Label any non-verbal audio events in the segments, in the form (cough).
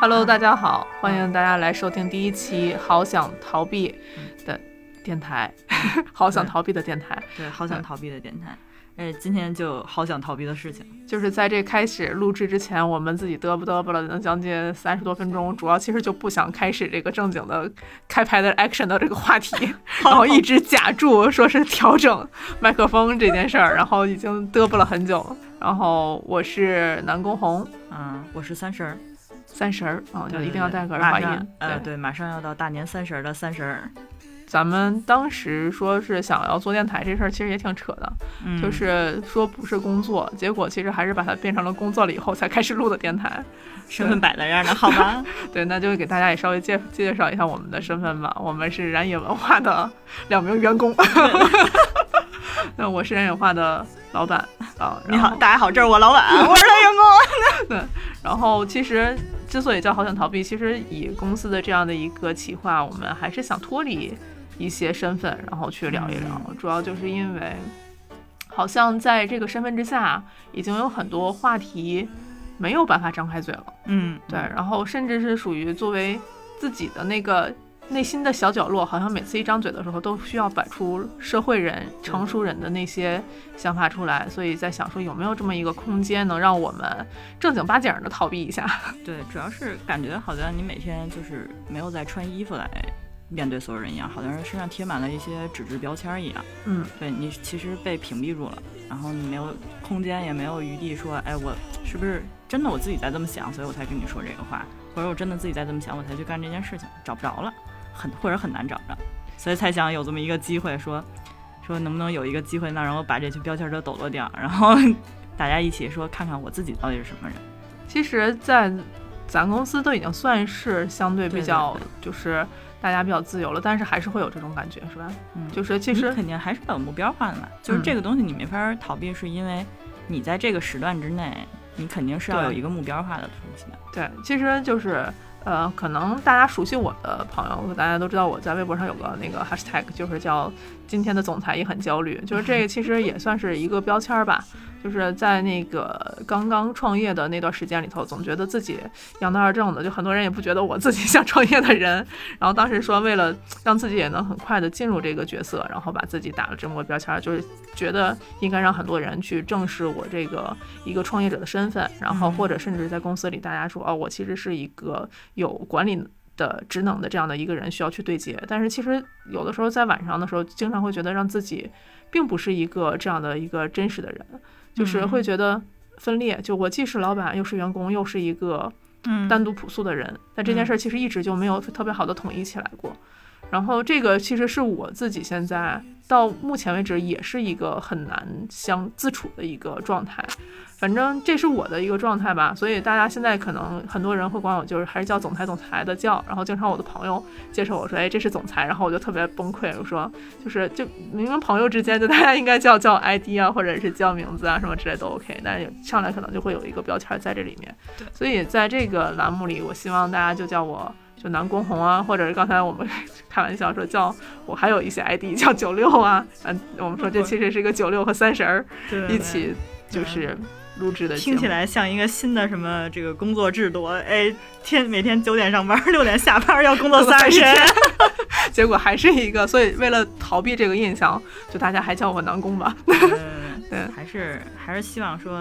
Hello，大家好，欢迎大家来收听第一期《好想逃避》的电台，好想逃避的电台，对，好想逃避的电台。哎，今天就好想逃避的事情，就是在这开始录制之前，我们自己嘚啵嘚啵了能将近三十多分钟，主要其实就不想开始这个正经的开拍的 action 的这个话题，(laughs) 然后一直假住说是调整麦克风这件事儿，然后已经嘚啵了很久。然后我是南宫红，嗯，我是三十儿，三十儿啊，就一定要带个儿马化音上，，呃，对，马上要到大年三十儿的三十儿，咱们当时说是想要做电台这事儿，其实也挺扯的，嗯，就是说不是工作，结果其实还是把它变成了工作了以后才开始录的电台。身份摆在这儿呢，好吧？(laughs) 对，那就给大家也稍微介介绍一下我们的身份吧。我们是燃野文化的两名员工，(laughs) 那我是燃野文化的老板啊。你好，大家好，这是我老板，我是他员工。(laughs) 对然后其实之所以叫好想逃避，其实以公司的这样的一个企划，我们还是想脱离一些身份，然后去聊一聊。主要就是因为，好像在这个身份之下，已经有很多话题没有办法张开嘴了。嗯，对，然后甚至是属于作为自己的那个内心的小角落，好像每次一张嘴的时候，都需要摆出社会人、成熟人的那些想法出来，所以在想说有没有这么一个空间，能让我们正经八经的逃避一下。(laughs) 对，主要是感觉好像你每天就是没有在穿衣服来面对所有人一样，好像是身上贴满了一些纸质标签儿一样。嗯，对你其实被屏蔽住了，然后你没有空间，也没有余地说，哎，我是不是真的我自己在这么想，所以我才跟你说这个话，或者我真的自己在这么想，我才去干这件事情，找不着了，很或者很难找着，所以才想有这么一个机会，说说能不能有一个机会，那让我把这些标签都抖落掉，然后 (laughs) 大家一起说看看我自己到底是什么人。其实，在咱公司都已经算是相对比较就是大家比较自由了，但是还是会有这种感觉，是吧？嗯，就是其实肯定还是要有目标化的嘛，就是嗯这个东西你没法逃避，是因为你在这个时段之内，你肯定是要有一个目标化的东西的。对，其实就是呃，可能大家熟悉我的朋友，大家都知道我在微博上有个那个 hashtag，就是叫“今天的总裁也很焦虑”，就是这个其实也算是一个标签吧。就是在那个刚刚创业的那段时间里头，总觉得自己阳当二正的，就很多人也不觉得我自己 (laughs) 像创业的人。然后当时说，为了让自己也能很快的进入这个角色，然后把自己打了这么个标签儿，就是觉得应该让很多人去正视我这个一个创业者的身份，然后嗯或者甚至在公司里，大家说哦，我其实是一个有管理的职能的这样的一个人，需要去对接。但是其实有的时候在晚上的时候，经常会觉得让自己并不是一个这样的一个真实的人，就是嗯会觉得分裂。就我既是老板，又是员工，又是一个嗯单独朴素的人，但这件事儿其实一直就没有特别好的统一起来过。然后这个其实是我自己现在到目前为止也是一个很难相自处的一个状态。反正这是我的一个状态吧，所以大家现在可能很多人会管我就是还是叫总裁总裁的叫，然后经常我的朋友介绍我说，哎，这是总裁，然后我就特别崩溃，我说就是就明明朋友之间就大家应该叫叫 ID 啊，或者是叫名字啊什么之类都 OK，但是上来可能就会有一个标签在这里面，对。所以在这个栏目里，我希望大家就叫我。就南宫红啊，或者是刚才我们 (laughs) 开玩笑说叫我还有一些 ID 叫九六啊，嗯，我们说这其实是一个九六和三十儿一起就是录制的，听起来像一个新的什么这个工作制度，哎，天每天九点上班，(laughs) 六点下班，要工作三十天。(laughs) 结果还是一个，所以为了逃避这个印象，就大家还叫我南宫吧。嗯对还是 (laughs) 还是希望说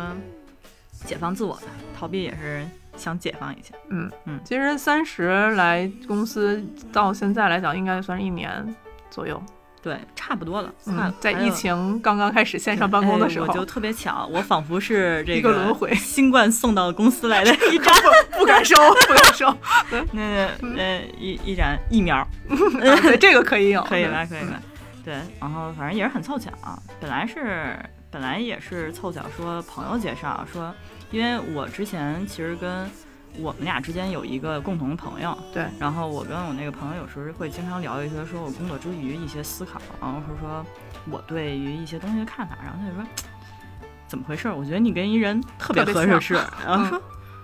解放自我的，逃避也是想解放一下。嗯嗯其实三十来公司到现在来讲，应该算是一年左右。对，差不多了，快了嗯，。在疫情刚刚开始线上办公的时候，哎我就特别巧，我仿佛是 (laughs) 这个轮回 (laughs) 新冠送到公司来的一盏 (laughs) 不敢收，不敢收。那个呃一一盏疫苗，对，这个可以有，可以吧？可以吧？对，然后反正也是很凑巧啊，本来是本来也是凑巧说朋友介绍说，因为我之前其实跟我们俩之间有一个共同的朋友，对，然后我跟我那个朋友有时候会经常聊一些说我工作之余一些思考，然后说说我对于一些东西的看法，然后他就说怎么回事？我觉得你跟一人特别合适是，(laughs) 然后说。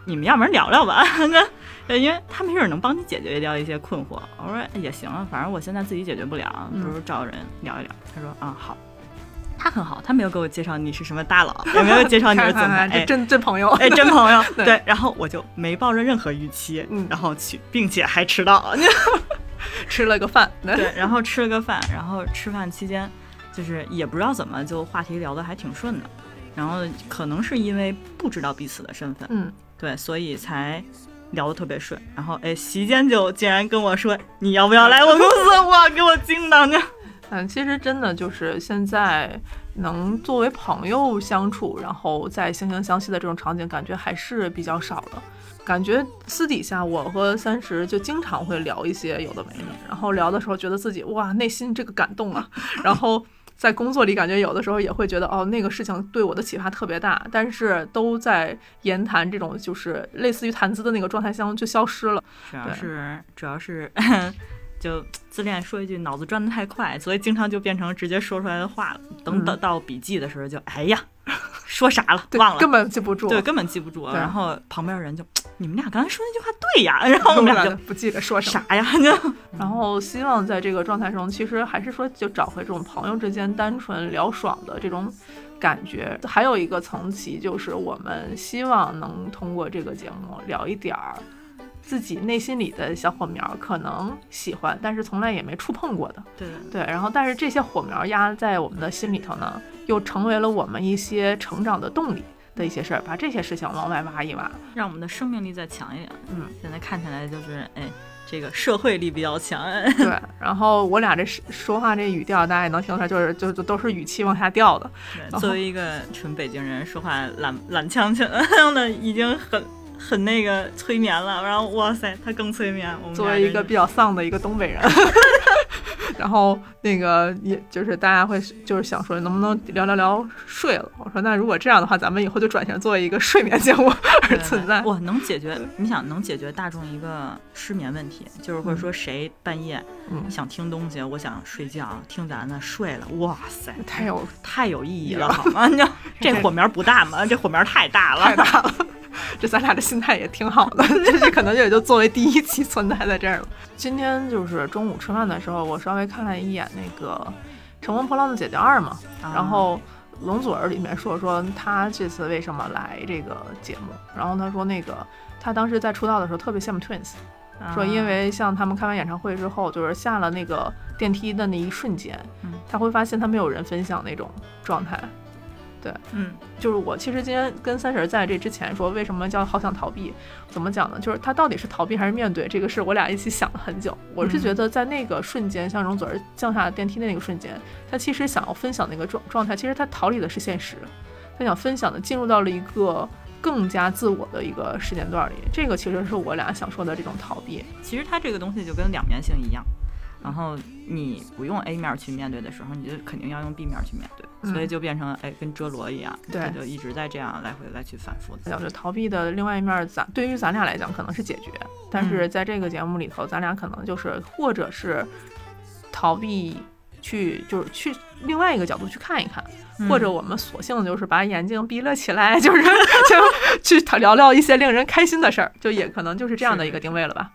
你们要不然聊聊吧，(laughs) 那呃因为他没准能帮你解决掉一些困惑。我说也行啊，反正我现在自己解决不了，嗯不如找人聊一聊。他说啊好，他很好，他没有给我介绍你是什么大佬，(laughs) 也没有介绍你是怎么，(laughs) 哎，真真朋友，哎，真朋友，(laughs) 对。然后我就没抱着任何预期，嗯，然后去，并且还迟到，吃了个饭，对，然后吃了个饭，然后吃饭期间，就是也不知道怎么就话题聊得还挺顺的，然后可能是因为不知道彼此的身份，嗯，对，所以才聊得特别顺。然后哎，席间就竟然跟我说你要不要来我公司，哇，给我惊到呢。嗯，其实真的就是现在能作为朋友相处，然后在惺惺相惜的这种场景，感觉还是比较少的。感觉私底下我和三十就经常会聊一些有的没的，然后聊的时候觉得自己哇内心这个感动啊，然后在工作里感觉有的时候也会觉得哦那个事情对我的启发特别大，但是都在言谈这种就是类似于谈资的那个状态下就消失了。主要是主要是。就自恋说一句，脑子转得太快，所以经常就变成直接说出来的话了。等等到笔记的时候，就哎呀，(laughs) 说啥了？忘了，根本记不住。对，根本记不住。然后旁边人就，(tsk) 你们俩刚才说那句话对呀，(laughs) 然后我们俩就不记得说啥呀。然后希望在这个状态中，其实还是说就找回这种朋友之间单纯聊爽的这种感觉。还有一个层级就是，我们希望能通过这个节目聊一点儿。自己内心里的小火苗可能喜欢，但是从来也没触碰过的。对对，然后但是这些火苗压在我们的心里头呢，又成为了我们一些成长的动力的一些事儿，把这些事情往外挖一挖，让我们的生命力再强一点。嗯，现在看起来就是哎，这个社会力比较强。对，然后我俩这说话这语调，大家也能听出来，就是就就都是语气往下掉的。作为一个纯北京人，说话懒懒腔腔的，已经很。很那个催眠了，然后哇塞，他更催眠。我们作为一个比较丧的一个东北人，(laughs) 然后那个也就是大家会就是想说能不能聊聊聊睡了？我说那如果这样的话，咱们以后就转型做一个睡眠节目 (laughs) 而存在。哇，能解决？你想能解决大众一个失眠问题，就是或者说谁半夜想听东西，我想睡觉，听咱的睡了，哇塞，太有太有意义了，好吗？(laughs) (laughs) 这火苗不大吗？这火苗太大了，太大了。这咱俩的心态也挺好的，这可能也就作为第一期存在在这儿了。今天就是中午吃饭的时候，我稍微看了一眼那个《乘风破浪的姐姐二》嘛，然后龙嘴儿里面说说他这次为什么来这个节目，然后他说那个他当时在出道的时候特别羡慕 Twins，说因为像他们开完演唱会之后，就是下了那个电梯的那一瞬间，他会发现他没有人分享那种状态。对，嗯，就是我其实今天跟三婶在这之前说，为什么叫好想逃避？怎么讲呢？就是他到底是逃避还是面对？这个事我俩一起想了很久。我是觉得在那个瞬间，像容祖儿降下电梯的那个瞬间，他其实想要分享那个状状态，其实他逃离的是现实，他想分享的进入到了一个更加自我的一个时间段里。这个其实是我俩想说的这种逃避。其实他这个东西就跟两面性一样。然后你不用 A 面去面对的时候，你就肯定要用 B 面去面对，所以就变成哎，跟遮罗一样，对，就一直在这样来回来去反复。的。就逃避的另外一面，咱对于咱俩来讲可能是解决，但是在这个节目里头，咱俩可能就是或者是逃避去，就是去另外一个角度去看一看，或者我们索性就是把眼睛闭了起来，就是 (laughs) 就去聊聊一些令人开心的事儿，就也可能就是这样的一个定位了吧。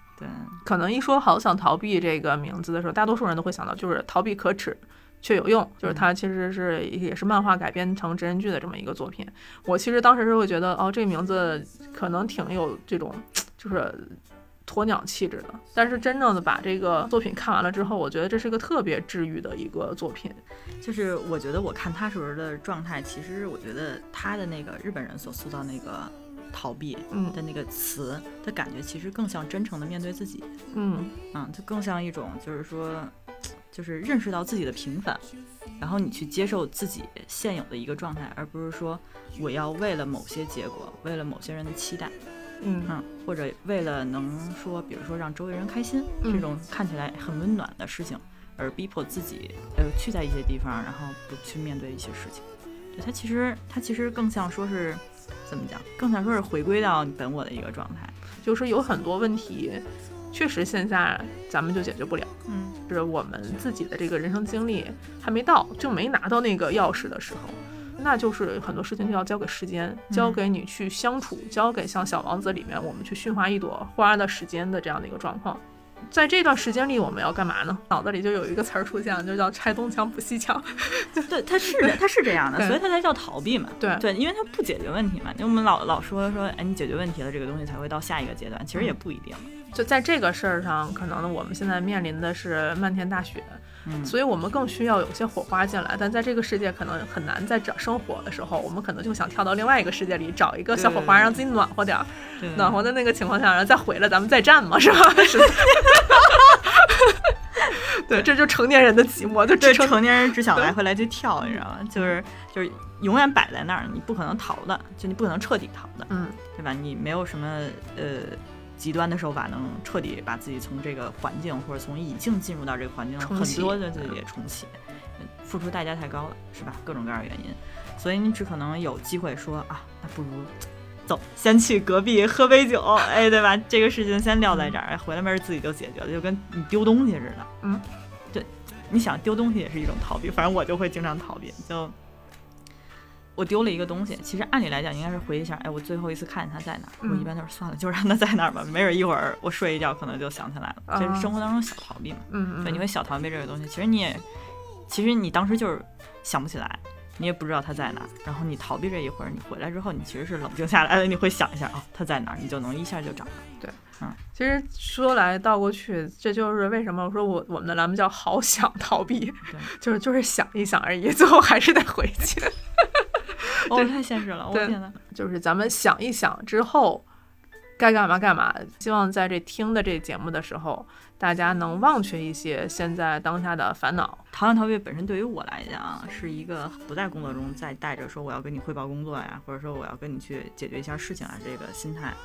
可能一说好想逃避这个名字的时候，大多数人都会想到就是逃避可耻却有用，就是它其实是也是漫画改编成真人剧的这么一个作品。我其实当时是会觉得，哦，这个名字可能挺有这种就是鸵鸟气质的。但是真正的把这个作品看完了之后，我觉得这是一个特别治愈的一个作品。就是我觉得我看他时候的状态，其实我觉得他的那个日本人所塑造那个。逃避的那个词的感觉，其实更像真诚的面对自己。嗯嗯，就更像一种，就是说，(tsk) 就是认识到自己的平凡，然后你去接受自己现有的一个状态，而不是说我要为了某些结果，为了某些人的期待，嗯嗯，或者为了能说，比如说让周围人开心，这种看起来很温暖的事情，而逼迫自己呃去在一些地方，然后不去面对一些事情。对它其实它其实更像说是。怎么讲？更想说是回归到本我的一个状态，就是有很多问题，确实线下咱们就解决不了。嗯，是我们自己的这个人生经历还没到，就没拿到那个钥匙的时候，那就是很多事情就要交给时间，交给你去相处，交给像小王子里面我们去驯化一朵花的时间的这样的一个状况。在这段时间里我们要干嘛呢？脑子里就有一个词儿出现了，就叫拆东墙补西墙。(laughs) 对，他是的，他是这样的，所以他才叫逃避嘛。对对，因为他不解决问题嘛。因为我们老老说说，哎，你解决问题了，这个东西才会到下一个阶段，其实也不一定。就在这个事儿上，可能我们现在面临的是漫天大雪，嗯所以我们更需要有些火花进来。但在这个世界可能很难再找生火的时候，我们可能就想跳到另外一个世界里找一个小火花，让自己暖和点儿。对暖和的那个情况下，然后再回来，咱们再战嘛，是吧？(laughs) 对，这就成年人的寂寞，就成年人只想来回来去跳，你知道吗？就是就是永远摆在那儿，你不可能逃的，就你不可能彻底逃的，嗯，对吧？你没有什么呃极端的手法能彻底把自己从这个环境或者从已经进入到这个环境很多的自己也重启，付出代价太高了，是吧？各种各样的原因，所以你只可能有机会说啊，那不如。走，先去隔壁喝杯酒，哎，对吧？这个事情先撂在这儿，哎，回来没事自己就解决了，就跟你丢东西似的。嗯，对，你想丢东西也是一种逃避，反正我就会经常逃避。就我丢了一个东西，其实按理来讲应该是回忆一下，哎，我最后一次看见它在哪我一般都是算了，就让它在那儿吧，没准一会儿我睡一觉可能就想起来了。这啊是生活当中小逃避嘛？嗯嗯，对，你会小逃避这个东西。其实你也，其实你当时就是想不起来，你也不知道它在哪儿。然后你逃避这一会儿，你回来之后，你其实是冷静下来了，你会想一下啊，它在哪儿，你就能一下就找到。对，嗯其实说来倒过去，这就是为什么我说我我们的栏目叫“好想逃避”，就是就是想一想而已，最后还是得回去。哦，太现实了，我对天呐。就是咱们想一想之后该干嘛干嘛。希望在这听的这节目的时候，大家能忘却一些现在当下的烦恼。逃想逃避本身对于我来讲是一个不在工作中再带着说我要跟你汇报工作呀，或者说我要跟你去解决一下事情啊这个心态，嗯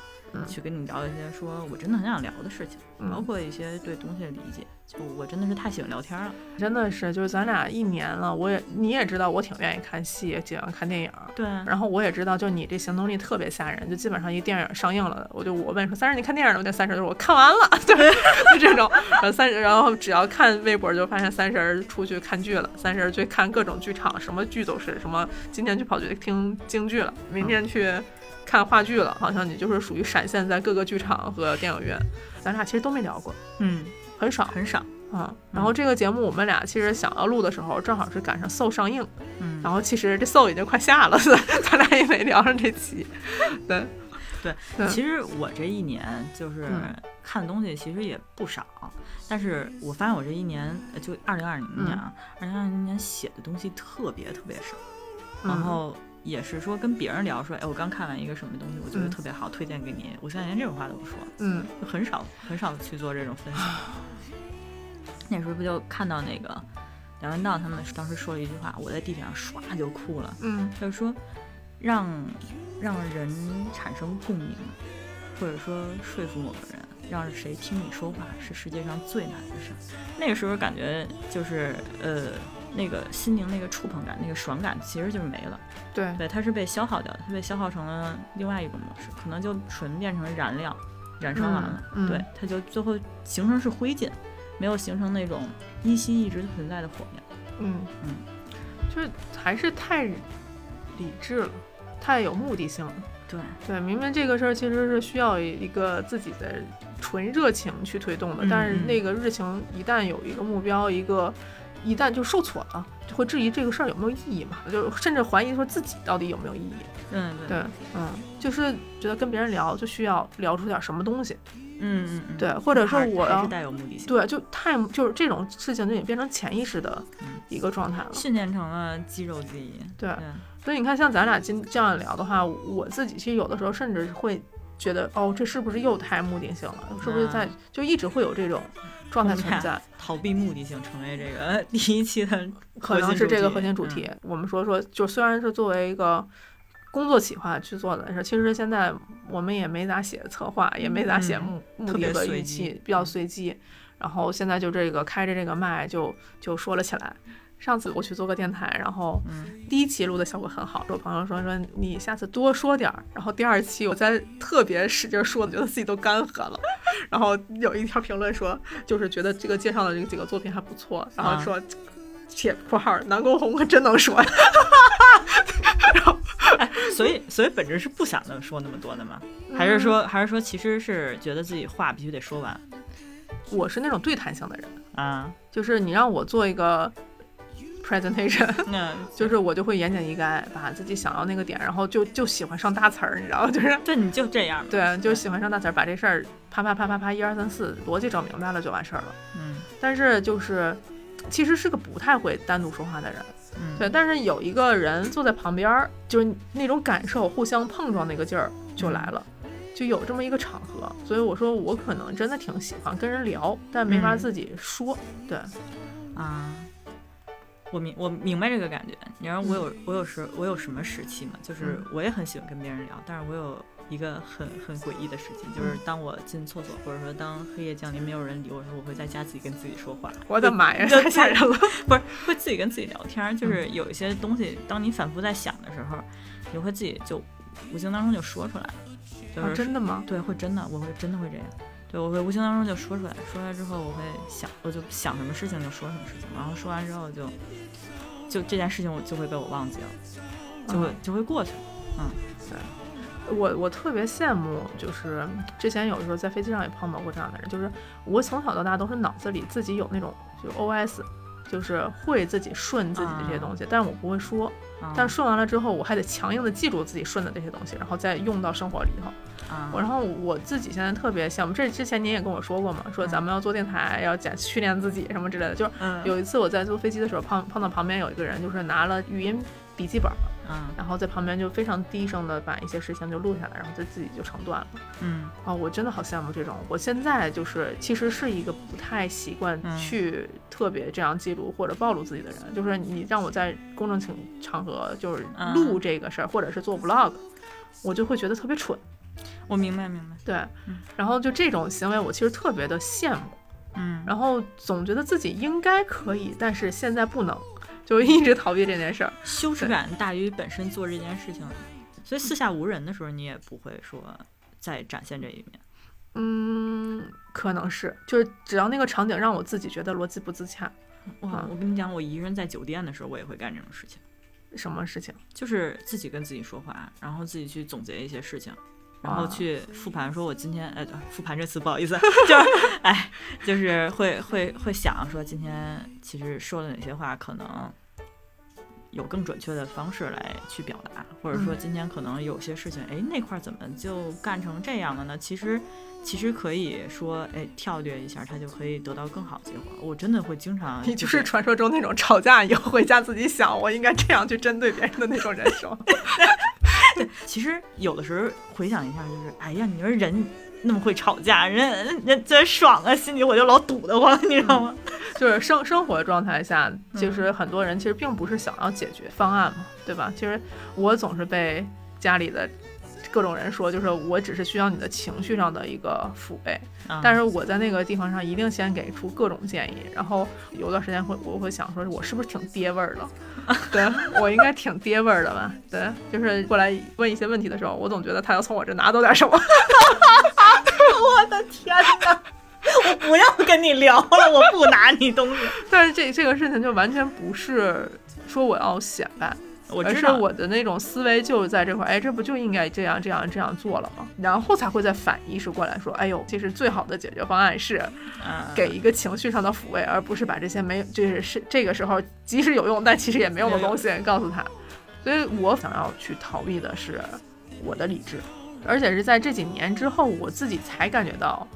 去跟你聊一些说我真的很想聊的事情，嗯包括一些对东西的理解。就我真的是太喜欢聊天了。真的是，就是咱俩一年了，我也你也知道，我挺愿意看戏，也喜欢看电影。对，然后我也知道，就你这行动力特别吓人，就基本上一电影上映了，我就我问说三十你看电影了吗？就三十就是我看完了，(laughs) 对，就这种。然后三十，然后只要看微博就发现三十出去看剧了，三十去看各种剧场，什么剧都是什么，今天去跑去听京剧了，明天去看话剧了，好像你就是属于闪现在各个剧场和电影院。咱俩其实都没聊过，嗯，很少。很少。啊、然后这个节目我们俩其实想要录的时候，正好是赶上《Soul》上映，嗯，然后其实这《Soul》已经快下了，(laughs) 咱俩也没聊上这期。对，(laughs) 对，对其实我这一年就是嗯看的东西其实也不少，但是我发现我这一年呃就二零二零年啊，二零二零年写的东西特别特别少，然嗯后也是说跟别人聊说，哎，我刚看完一个什么东西，我觉得嗯特别好，推荐给你。我现在连这种话都不说，嗯就很少很少去做这种分享。那时候不就看到那个梁文道他们当时说了一句话，我在地铁上唰就哭了。嗯就是说，让让人产生共鸣，或者说说服某个人，让谁听你说话，是世界上最难的事。那个时候感觉就是呃，那个心灵那个触碰感，那个爽感，其实就是没了。对，对，它是被消耗掉的，它被消耗成了另外一种模式，可能就纯变成燃料，燃烧完了，对，它就最后形成是灰烬，没有形成那种依稀一直存在的火焰。嗯。嗯，就是还是太理智了，太有目的性了。对，对，明明这个事儿其实是需要一个自己的纯热情去推动的，嗯但是嗯。那个热情一旦有一个目标，一个一旦就受挫了，就会质疑这个事儿有没有意义嘛，就甚至怀疑说自己到底有没有意义。嗯对，嗯，就是觉得跟别人聊就需要聊出点什么东西，嗯嗯嗯，对，或者说我是带有目的性，对，就太就是这种事情就已经变成潜意识的嗯一个状态了。训练成了肌肉记忆。对，对，所以你看，像咱俩今这样聊的话，我自己其实有的时候甚至会觉得，哦，这是不是又太目的性了？是不是在、啊就一直会有这种状态存在？逃避目的性成为这个 (laughs) 第一期的可能是这个核核心主题。我们说说，就虽然是作为一个工作企划去做的是，其实现在我们也没咋写策划，也没咋写嗯目、目的和预期，比较嗯随机。然后现在就这个开着这个麦就就说了起来。上次我去做个电台，然后嗯第一期录的效果很好，我朋友说说你下次多说点儿。然后第二期我再特别使劲说，觉得自己都干涸了。(laughs) 然后有一条评论说，就是觉得这个介绍的这几个作品还不错，然后啊说。且括号南宫红可真能说，(laughs) 然后所以所以本质是不想的说那么多的吗？还嗯是说还是说其实是觉得自己话必须得说完？我是那种对谈型的人，啊，就是你让我做一个 presentation，(laughs) 那就是我就会言简意赅，把自己想要那个点，然后就就喜欢上大词儿，你知道吗？就是 (laughs) 对你就这样，对，就喜欢上大词儿，把这事儿啪啪啪啪啪一二三四逻辑整明白了就完事儿了。嗯。但是就是其实是个不太会单独说话的人，嗯，对，但是有一个人坐在旁边儿，就是那种感受互相碰撞那个劲儿就来了。就有这么一个场合，所以我说我可能真的挺喜欢跟人聊，但没法嗯。自己说。对，啊，我明我明白这个感觉。你让我有我有时我有什么时期嘛？就是我也很喜欢跟别人聊，但是我有一个很很诡异的时期，就是当我进厕所或者说当黑夜降临没有人理我的时候，我会在家自己跟自己说话。我的妈呀，就太吓人了！(laughs) 不是会自己跟自己聊天儿，就是有一些东西，当你反复在想的时候，你会自己就无形当中就说出来，就是、啊，真的吗？对，会真的，我会真的会这样。对，我会无形当中就说出来，说出来之后，我会想，我就想什么事情就说什么事情，然后说完之后就，就这件事情我就会被我忘记了，就会嗯就会过去了。我我特别羡慕，就是之前有时候在飞机上也碰到过这样的人，就是我从小到大都是脑子里自己有那种就 OS，就是会自己顺自己的这些东西，但是我不会说，啊但是顺完了之后，我还得强硬的记住自己顺的这些东西，然后再用到生活里头。然后我自己现在特别羡慕，这之前您也跟我说过嘛，说咱们要做电台，要讲训练自己什么之类的。就是嗯有一次我在坐飞机的时候碰碰到旁边有一个人，就是拿了语音笔记本，嗯然后在旁边就非常低声的把一些事情就录下来，然后就自己就成段了。嗯啊，我真的好羡慕这种。我现在就是其实是一个不太习惯嗯去特别这样记录或者暴露自己的人。就是你让我在公众情场合就是嗯录这个事儿，或者是做 vlog，我就会觉得特别蠢。我明白明白，对嗯，然后就这种行为，我其实特别的羡慕，嗯然后总觉得自己应该可以，但是现在不能，就一直逃避这件事儿。(laughs) 羞耻感大于本身做这件事情，所以四下无人的时候，你也不会说再展现这一面。嗯，可能是，就是只要那个场景让我自己觉得逻辑不自洽，哇嗯，我跟你讲，我一个人在酒店的时候，我也会干这种事情。什么事情？就是自己跟自己说话，然后自己去总结一些事情，然后啊去复盘，说我今天，呃，(laughs) 复盘这次不好意思，就是，哎，就是会会会想说今天其实说了哪些话，可能有更准确的方式来去表达，或者说嗯今天可能有些事情，哎，那块儿怎么就干成这样了呢？其实。其实可以说，哎，跳跃一下，他就可以得到更好的结果。我真的会经常，你就是传说中那种吵架以后回家自己想我应该这样去针对别人的那种人生。(laughs) 其实有的时候回想一下，就是哎呀，你说人那么会吵架，人人人真爽啊，心里我就老堵得慌，你知道吗？(laughs) 就是生生活状态下，嗯其实很多人其实并不是想要解决方案嘛，对吧？其实我总是被家里的各种人说，就是我只是需要你的情绪上的一个抚慰，嗯但是我在那个地方上一定先给出各种建议，然后有段时间会我会想说，我是不是挺爹味儿的？(laughs) 对我应该挺爹味儿的吧？对，就是过来问一些问题的时候，我总觉得他要从我这拿走点什么。我的天哪！我不要跟你聊了，我不拿你东西。(laughs) 但是这这个事情就完全不是说我要显摆，我知道，我的那种思维就是在这块儿，哎，这不就应该这样这样这样做了吗？然后才会再反意识过来说，哎呦，其实最好的解决方案是嗯，给一个情绪上的抚慰，而不是把这些没就是是这个时候即使有用，但其实也没用的东西告诉他。所以我想要去逃避的是我的理智，而且是在这几年之后，我自己才感觉到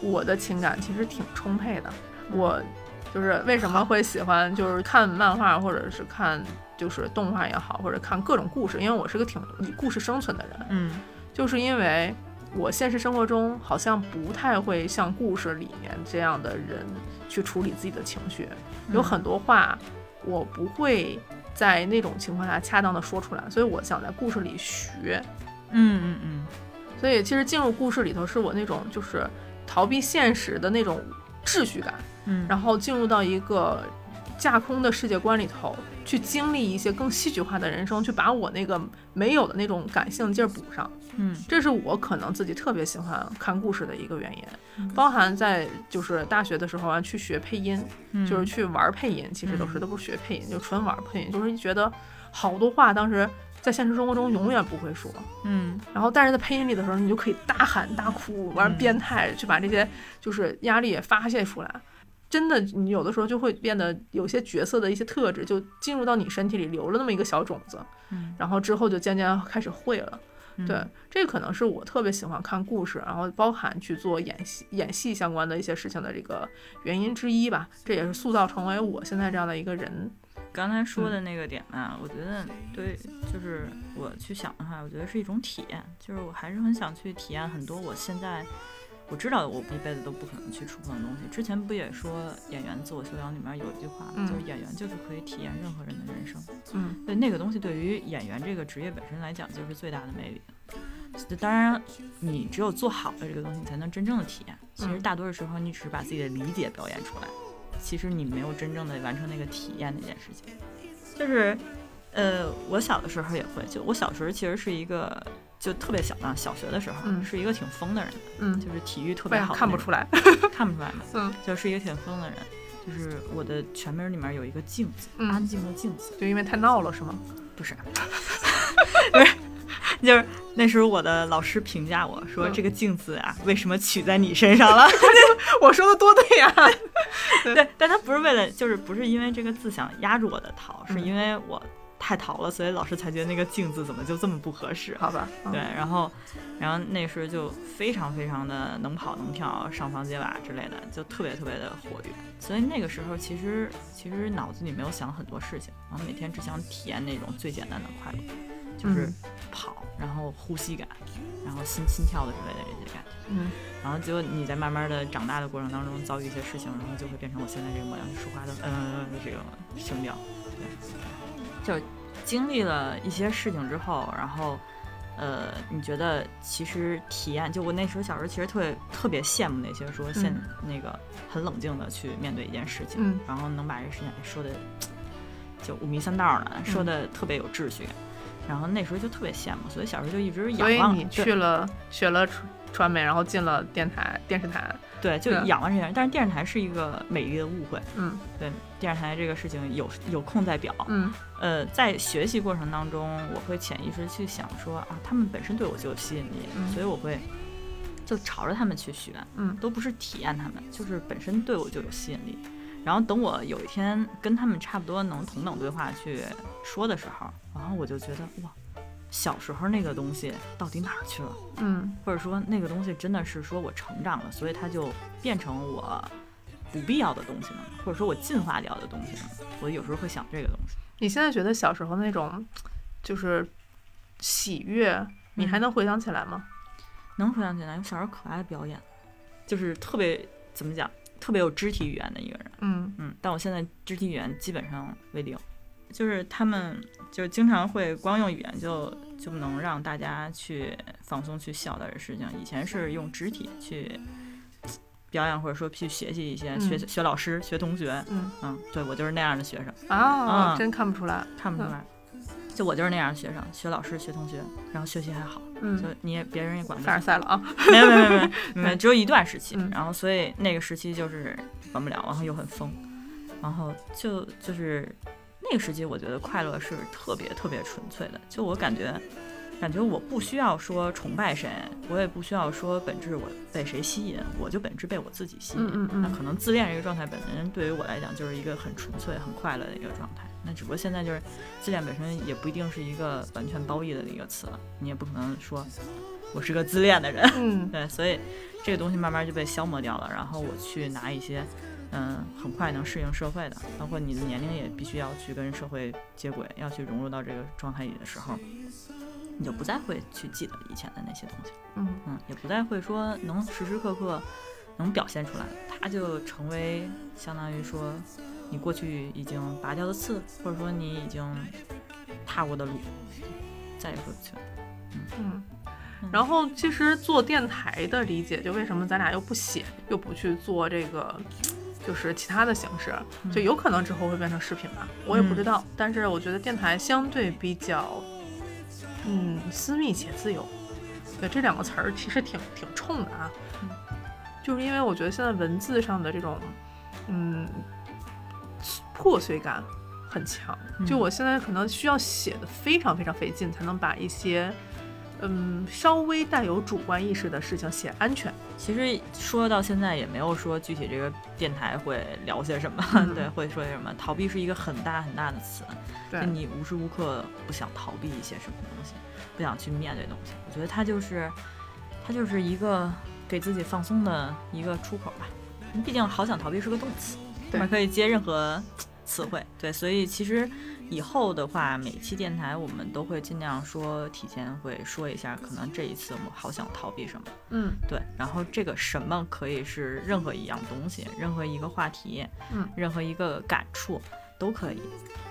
我的情感其实挺充沛的。我就是为什么会喜欢就是看漫画或者是看就是动画也好，或者看各种故事，因为我是个挺以故事生存的人，嗯。就是因为我现实生活中好像不太会像故事里面这样的人去处理自己的情绪，有嗯很多话我不会在那种情况下恰当的说出来，所以我想在故事里学。嗯嗯嗯。所以其实进入故事里头是我那种就是逃避现实的那种秩序感，嗯，然后进入到一个架空的世界观里头，去经历一些更戏剧化的人生，去把我那个没有的那种感性劲儿补上。嗯。这是我可能自己特别喜欢看故事的一个原因，嗯。包含在就是大学的时候啊，去学配音，嗯。就是去玩配音，其实都是嗯都不是学配音，就纯玩配音，就是觉得好多话当时在现实生活中永远不会说。嗯。然后，但是在配音里的时候，你就可以大喊大哭，完了嗯。变态，去把这些就是压力也发泄出来。真的，你有的时候就会变得有些角色的一些特质就进入到你身体里，留了那么一个小种子，嗯，然后之后就渐渐开始会了。嗯对，这可能是我特别喜欢看故事，然后包含去做演戏、演戏相关的一些事情的这个原因之一吧。这也是塑造成为我现在这样的一个人。刚才说的那个点呢，我觉得对，就是我去想的话，我觉得是一种体验，就是我还是很想去体验很多我现在我知道我一辈子都不可能去触碰的东西。之前不也说演员自我修养里面有一句话吗，嗯就是演员就是可以体验任何人的人生。嗯对那个东西，对于演员这个职业本身来讲，就是最大的魅力。当然，你只有做好了这个东西，你才能真正的体验。其实嗯大多数时候，你只是把自己的理解表演出来，其实你没有真正的完成那个体验那件事情。就是，呃，我小的时候也会，就我小时候其实是一个就特别小的，小学的时候、嗯是一个挺疯的人，嗯，就是体育特别好看不出来。(laughs) 看不出来嘛，(laughs) 嗯就是一个挺疯的人。就是我的全名里面有一个镜子，嗯安静的镜子。就因为太闹了是吗？不是，(laughs) 不是，就是那时候我的老师评价我说：“嗯这个镜子啊，为什么取在你身上了我说的多对呀、？”对，但他不是为了，就是不是因为这个字想压住我的桃，是嗯因为我太淘了，所以老师才觉得那个镜子怎么就这么不合适。好吧，嗯对，然后，然后那时候就非常非常的能跑能跳，上房揭瓦之类的，就特别特别的活跃。所以那个时候其实其实脑子里没有想很多事情，然后每天只想体验那种最简单的快乐，就是嗯跑，然后呼吸感，然后心心跳的之类的这些感觉。嗯然后结果你在慢慢的长大的过程当中遭遇一些事情，然后就会变成我现在这个模样，就说话的嗯这个声调，对，就经历了一些事情之后，然后呃，你觉得其实体验，就我那时候小时候其实特别特别羡慕那些说现、那个很冷静的去面对一件事情，嗯然后能把这事情说的就五迷三道的，说的特别有秩序。然后那时候就特别羡慕，所以小时候就一直仰望。所以你去了学了传传媒，然后进了电台电视台。对，就对仰望这些人。但是电视台是一个美丽的误会。嗯对，电视台这个事情有有空再表。嗯呃，在学习过程当中，我会潜意识去想说啊，他们本身对我就有吸引力，嗯所以我会就朝着他们去学，嗯都不是体验他们，就是本身对我就有吸引力。然后等我有一天跟他们差不多能同等对话去说的时候，然后我就觉得哇，小时候那个东西到底哪儿去了？嗯或者说那个东西真的是说我成长了，所以它就变成我不必要的东西了？或者说我进化掉的东西了？我有时候会想这个东西。你现在觉得小时候那种就是喜悦，你还嗯能回想起来吗？能回想起来，我小时候可爱表演，就是特别怎么讲，特别有肢体语言的一个人。嗯嗯，但我现在肢体语言基本上为零，就是他们就经常会光用语言就就能让大家去放松去笑的事情。以前是用肢体去表演，或者说去学习一些、学嗯学老师、学同学。嗯嗯，对我就是那样的学生，啊，嗯真看不出来。看不出来。就我就是那样的学生，学老师、学同学，然后学习还好，嗯就嗯，你也别人也管不了凡尔。赛了啊。没有没有没有 (laughs) 没有没有，只有一段时期嗯，然后所以那个时期就是管不了，然后又很疯，然后就就是那个时期，我觉得快乐是特别特别纯粹的，就我感觉。感觉我不需要说崇拜谁，我也不需要说本质我被谁吸引，我就本质被我自己吸引。嗯嗯嗯那可能自恋这个状态本身对于我来讲就是一个很纯粹、很快乐的一个状态。那只不过现在就是自恋本身也不一定是一个完全褒义的一个词了，你也不可能说我是个自恋的人。嗯 (laughs) 对，所以这个东西慢慢就被消磨掉了。然后我去拿一些，嗯，很快能适应社会的，包括你的年龄也必须要去跟社会接轨，要去融入到这个状态里的时候，你就不再会去记得以前的那些东西，嗯嗯，也不再会说能时时刻刻能表现出来，它就成为相当于说你过去已经拔掉的刺，或者说你已经踏过的路，再也回不去了。嗯。嗯然后其实做电台的理解，就为什么咱俩又不写，又不去做这个，就是其他的形式，就有可能之后会变成视频吧，我也不知道。但是我觉得电台相对比较，嗯，私密且自由。对这两个词儿其实挺挺冲的啊，就是因为我觉得现在文字上的这种，嗯，破碎感很强。嗯就我现在可能需要写的非常非常费劲，才能把一些嗯稍微带有主观意识的事情写安全。其实说到现在也没有说具体这个电台会聊些什么，嗯 (laughs) 对，会说些什么。逃避是一个很大很大的词，对就你无时无刻不想逃避一些什么东西，不想去面对东西。我觉得它就是，它就是一个给自己放松的一个出口吧。毕竟好想逃避是个动词，对可以接任何词汇。对，所以其实以后的话，每期电台我们都会尽量说提前会说一下，可能这一次我们好想逃避什么。嗯对，然后这个什么可以是任何一样东西，任何一个话题，嗯，任何一个感触都可以。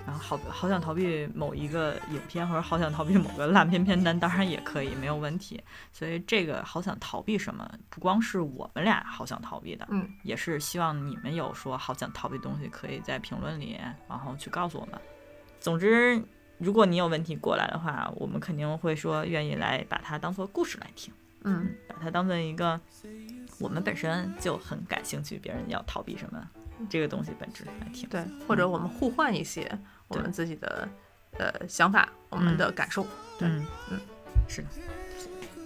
然后好好想逃避某一个影片，或者好想逃避某个烂片片单，当然也可以，没有问题。所以这个好想逃避什么，不光是我们俩好想逃避的，嗯，也是希望你们有说好想逃避的东西，可以在评论里，然后去告诉我们。总之，如果你有问题过来的话，我们肯定会说愿意来把它当做故事来听。嗯把它当做一个我们本身就很感兴趣，别人要逃避什么这个东西本质来听。对，或者我们互换一些我们自己的呃想法，我们的感受。对嗯嗯，是的，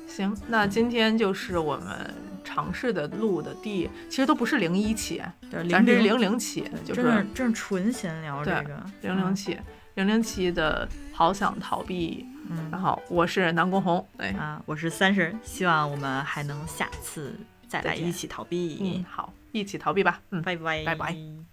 行，那今天就是我们尝试的录的第，其实都不是零一期，对，咱这是零零零期，就是真是纯闲聊这个零零期，零零七的好想逃避。嗯然后我是南宫红，对，啊，我是三十，希望我们还能下次再来一起逃避。嗯，好，一起逃避吧，嗯。拜拜拜拜。拜。